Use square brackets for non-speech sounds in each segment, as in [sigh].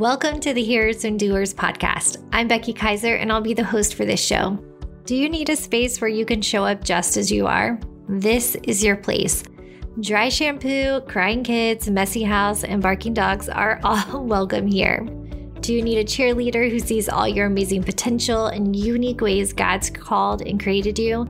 Welcome to the Hearers and Doers podcast. I'm Becky Kiser, and I'll be the host for this show. Do you need a space where you can show up just as you are? This is your place. Dry shampoo, crying kids, messy house, and barking dogs are [laughs] all welcome here. Do you need a cheerleader who sees all your amazing potential and unique ways God's called and created you?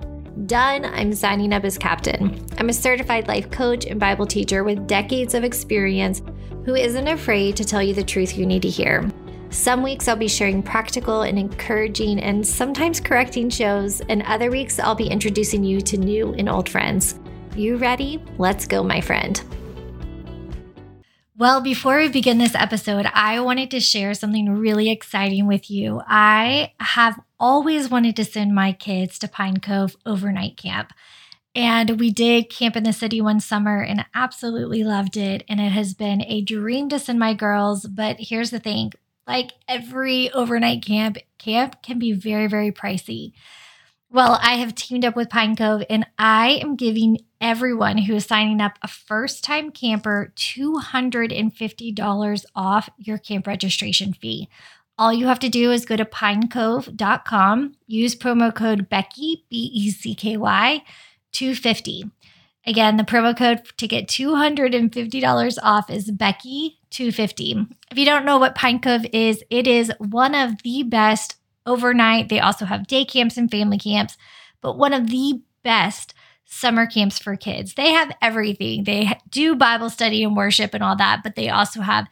Done, I'm signing up as captain. I'm a certified life coach and Bible teacher with decades of experience who isn't afraid to tell you the truth you need to hear. Some weeks I'll be sharing practical and encouraging and sometimes correcting shows, and other weeks I'll be introducing you to new and old friends. You ready? Let's go, my friend. Well, before we begin this episode, I wanted to share something really exciting with you. I have always wanted to send my kids to Pine Cove overnight camp. And we did camp in the city one summer and absolutely loved it. And it has been a dream to send my girls. But here's the thing like every overnight camp, camp can be very, very pricey. Well, I have teamed up with Pine Cove and I am giving everyone who is signing up a first time camper $250 off your camp registration fee. All you have to do is go to pinecove.com, use promo code Becky, B E C K Y, 250. Again, the promo code to get $250 off is Becky250. If you don't know what Pine Cove is, it is one of the best overnight. They also have day camps and family camps, but one of the best summer camps for kids. They have everything. They do Bible study and worship and all that, but they also have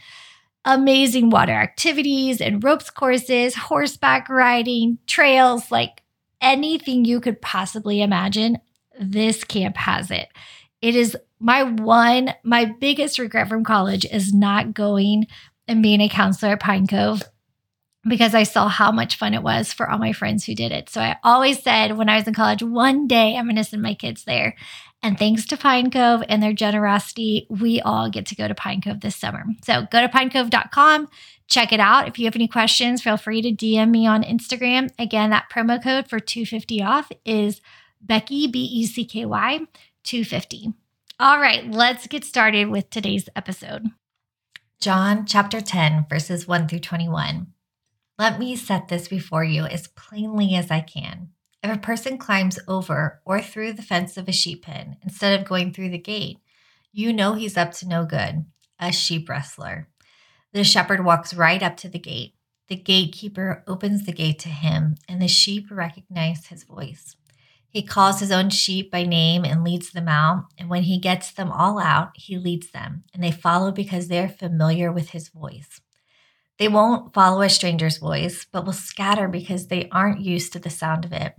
amazing water activities and ropes courses, horseback riding, trails, like anything you could possibly imagine. This camp has it. It is my one, my biggest regret from college is not going and being a counselor at Pine Cove because I saw how much fun it was for all my friends who did it. So I always said when I was in college, one day I'm going to send my kids there. And thanks to Pine Cove and their generosity, we all get to go to Pine Cove this summer. So go to pinecove.com, check it out. If you have any questions, feel free to DM me on Instagram. Again, that promo code for 250 off is Becky, B E C K Y, 250. All right, let's get started with today's episode. John chapter 10, verses 1 through 21. Let me set this before you as plainly as I can. If a person climbs over or through the fence of a sheep pen instead of going through the gate, you know he's up to no good, a sheep rustler. The shepherd walks right up to the gate. The gatekeeper opens the gate to him, and the sheep recognize his voice. He calls his own sheep by name and leads them out. And when he gets them all out, he leads them, and they follow because they're familiar with his voice. They won't follow a stranger's voice, but will scatter because they aren't used to the sound of it.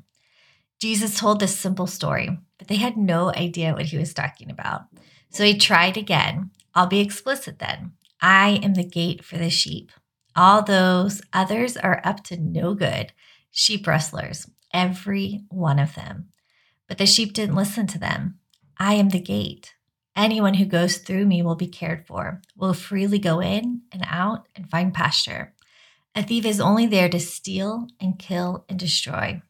Jesus told this simple story, but they had no idea what he was talking about. So he tried again. I'll be explicit then. I am the gate for the sheep. All those others are up to no good, sheep rustlers, every one of them. But the sheep didn't listen to them. I am the gate. Anyone who goes through me will be cared for, will freely go in and out and find pasture. A thief is only there to steal and kill and destroy.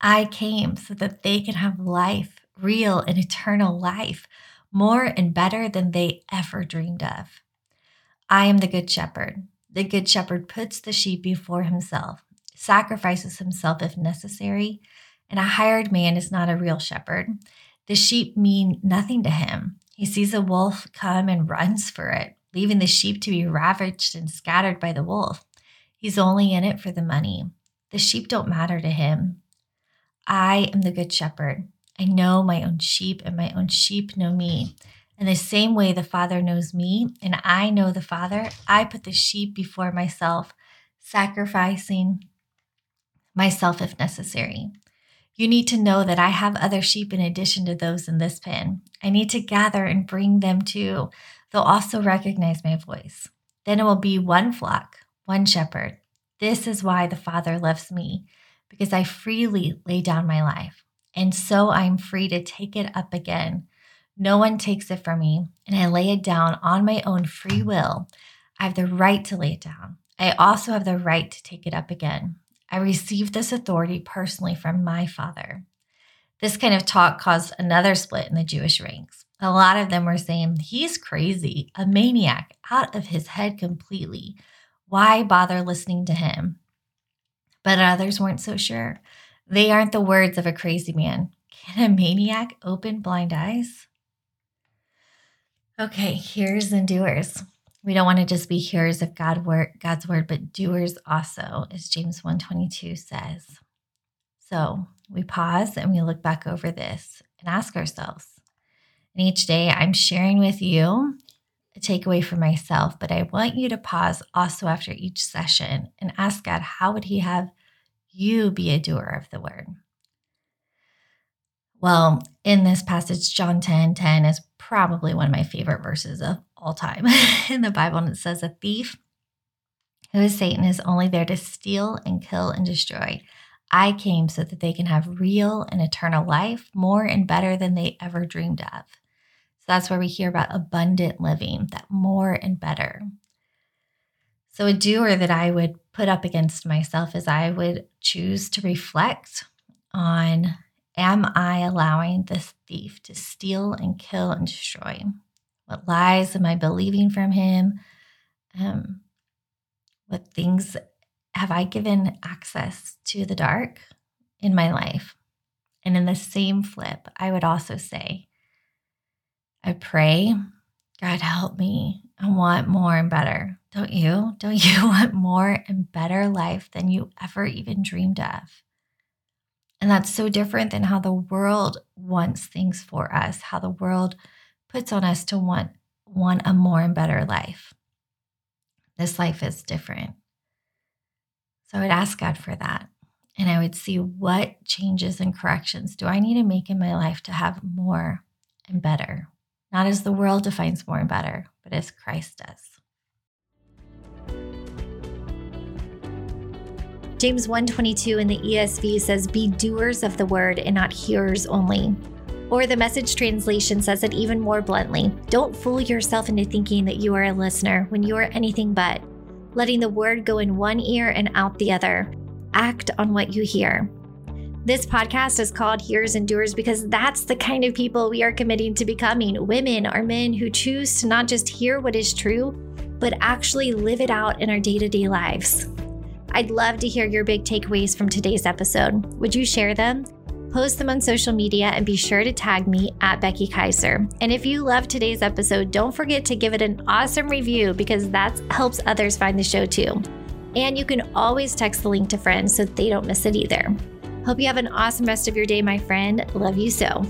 I came so that they can have life, real and eternal life, more and better than they ever dreamed of. I am the Good Shepherd. The Good Shepherd puts the sheep before himself, sacrifices himself if necessary, and a hired man is not a real shepherd. The sheep mean nothing to him. He sees a wolf come and runs for it, leaving the sheep to be ravaged and scattered by the wolf. He's only in it for the money. The sheep don't matter to him. I am the good shepherd. I know my own sheep, and my own sheep know me. In the same way the Father knows me, and I know the Father, I put the sheep before myself, sacrificing myself if necessary. You need to know that I have other sheep in addition to those in this pen. I need to gather and bring them too. They'll also recognize my voice. Then it will be one flock, one shepherd. This is why the Father loves me, because I freely lay down my life. And so I'm free to take it up again. No one takes it from me, and I lay it down on my own free will. I have the right to lay it down. I also have the right to take it up again. I received this authority personally from my father. This kind of talk caused another split in the Jewish ranks. A lot of them were saying, He's crazy, a maniac, out of his head completely. Why bother listening to him? But others weren't so sure. They aren't the words of a crazy man. Can a maniac open blind eyes? Okay, hearers and doers. We don't want to just be hearers of God word, God's word, but doers also, as James 122 says. So we pause and we look back over this and ask ourselves. And each day I'm sharing with you a takeaway for myself, but I want you to pause also after each session and ask God, how would He have you be a doer of the word? Well, in this passage, John 10 10 is probably one of my favorite verses of all time [laughs] in the Bible. And it says, A thief who is Satan is only there to steal and kill and destroy. I came so that they can have real and eternal life, more and better than they ever dreamed of. So that's where we hear about abundant living, that more and better. So, a doer that I would put up against myself is I would choose to reflect on Am I allowing this thief to steal and kill and destroy? What lies am I believing from him? Um, what things have I given access to the dark in my life? And in the same flip, I would also say, I pray, God, help me. I want more and better. Don't you? Don't [laughs] you want more and better life than you ever even dreamed of? And that's so different than how the world wants things for us, how the world puts on us to want want a more and better life. This life is different. So I would ask God for that. And I would see what changes and corrections do I need to make in my life to have more and better, not as the world defines more and better, but as Christ does. James 122 in the ESV says, Be doers of the word and not hearers only. Or the message translation says it even more bluntly Don't fool yourself into thinking that you are a listener when you are anything but, letting the word go in one ear and out the other. Act on what you hear. This podcast is called Hearers and Doers because that's the kind of people we are committing to becoming women or men who choose to not just hear what is true, but actually live it out in our day to day lives. I'd love to hear your big takeaways from today's episode. Would you share them? Post them on social media and be sure to tag me at Becky Kiser. And if you love today's episode, don't forget to give it an awesome review because that helps others find the show too. And you can always text the link to friends so they don't miss it either. Hope you have an awesome rest of your day, my friend. Love you so.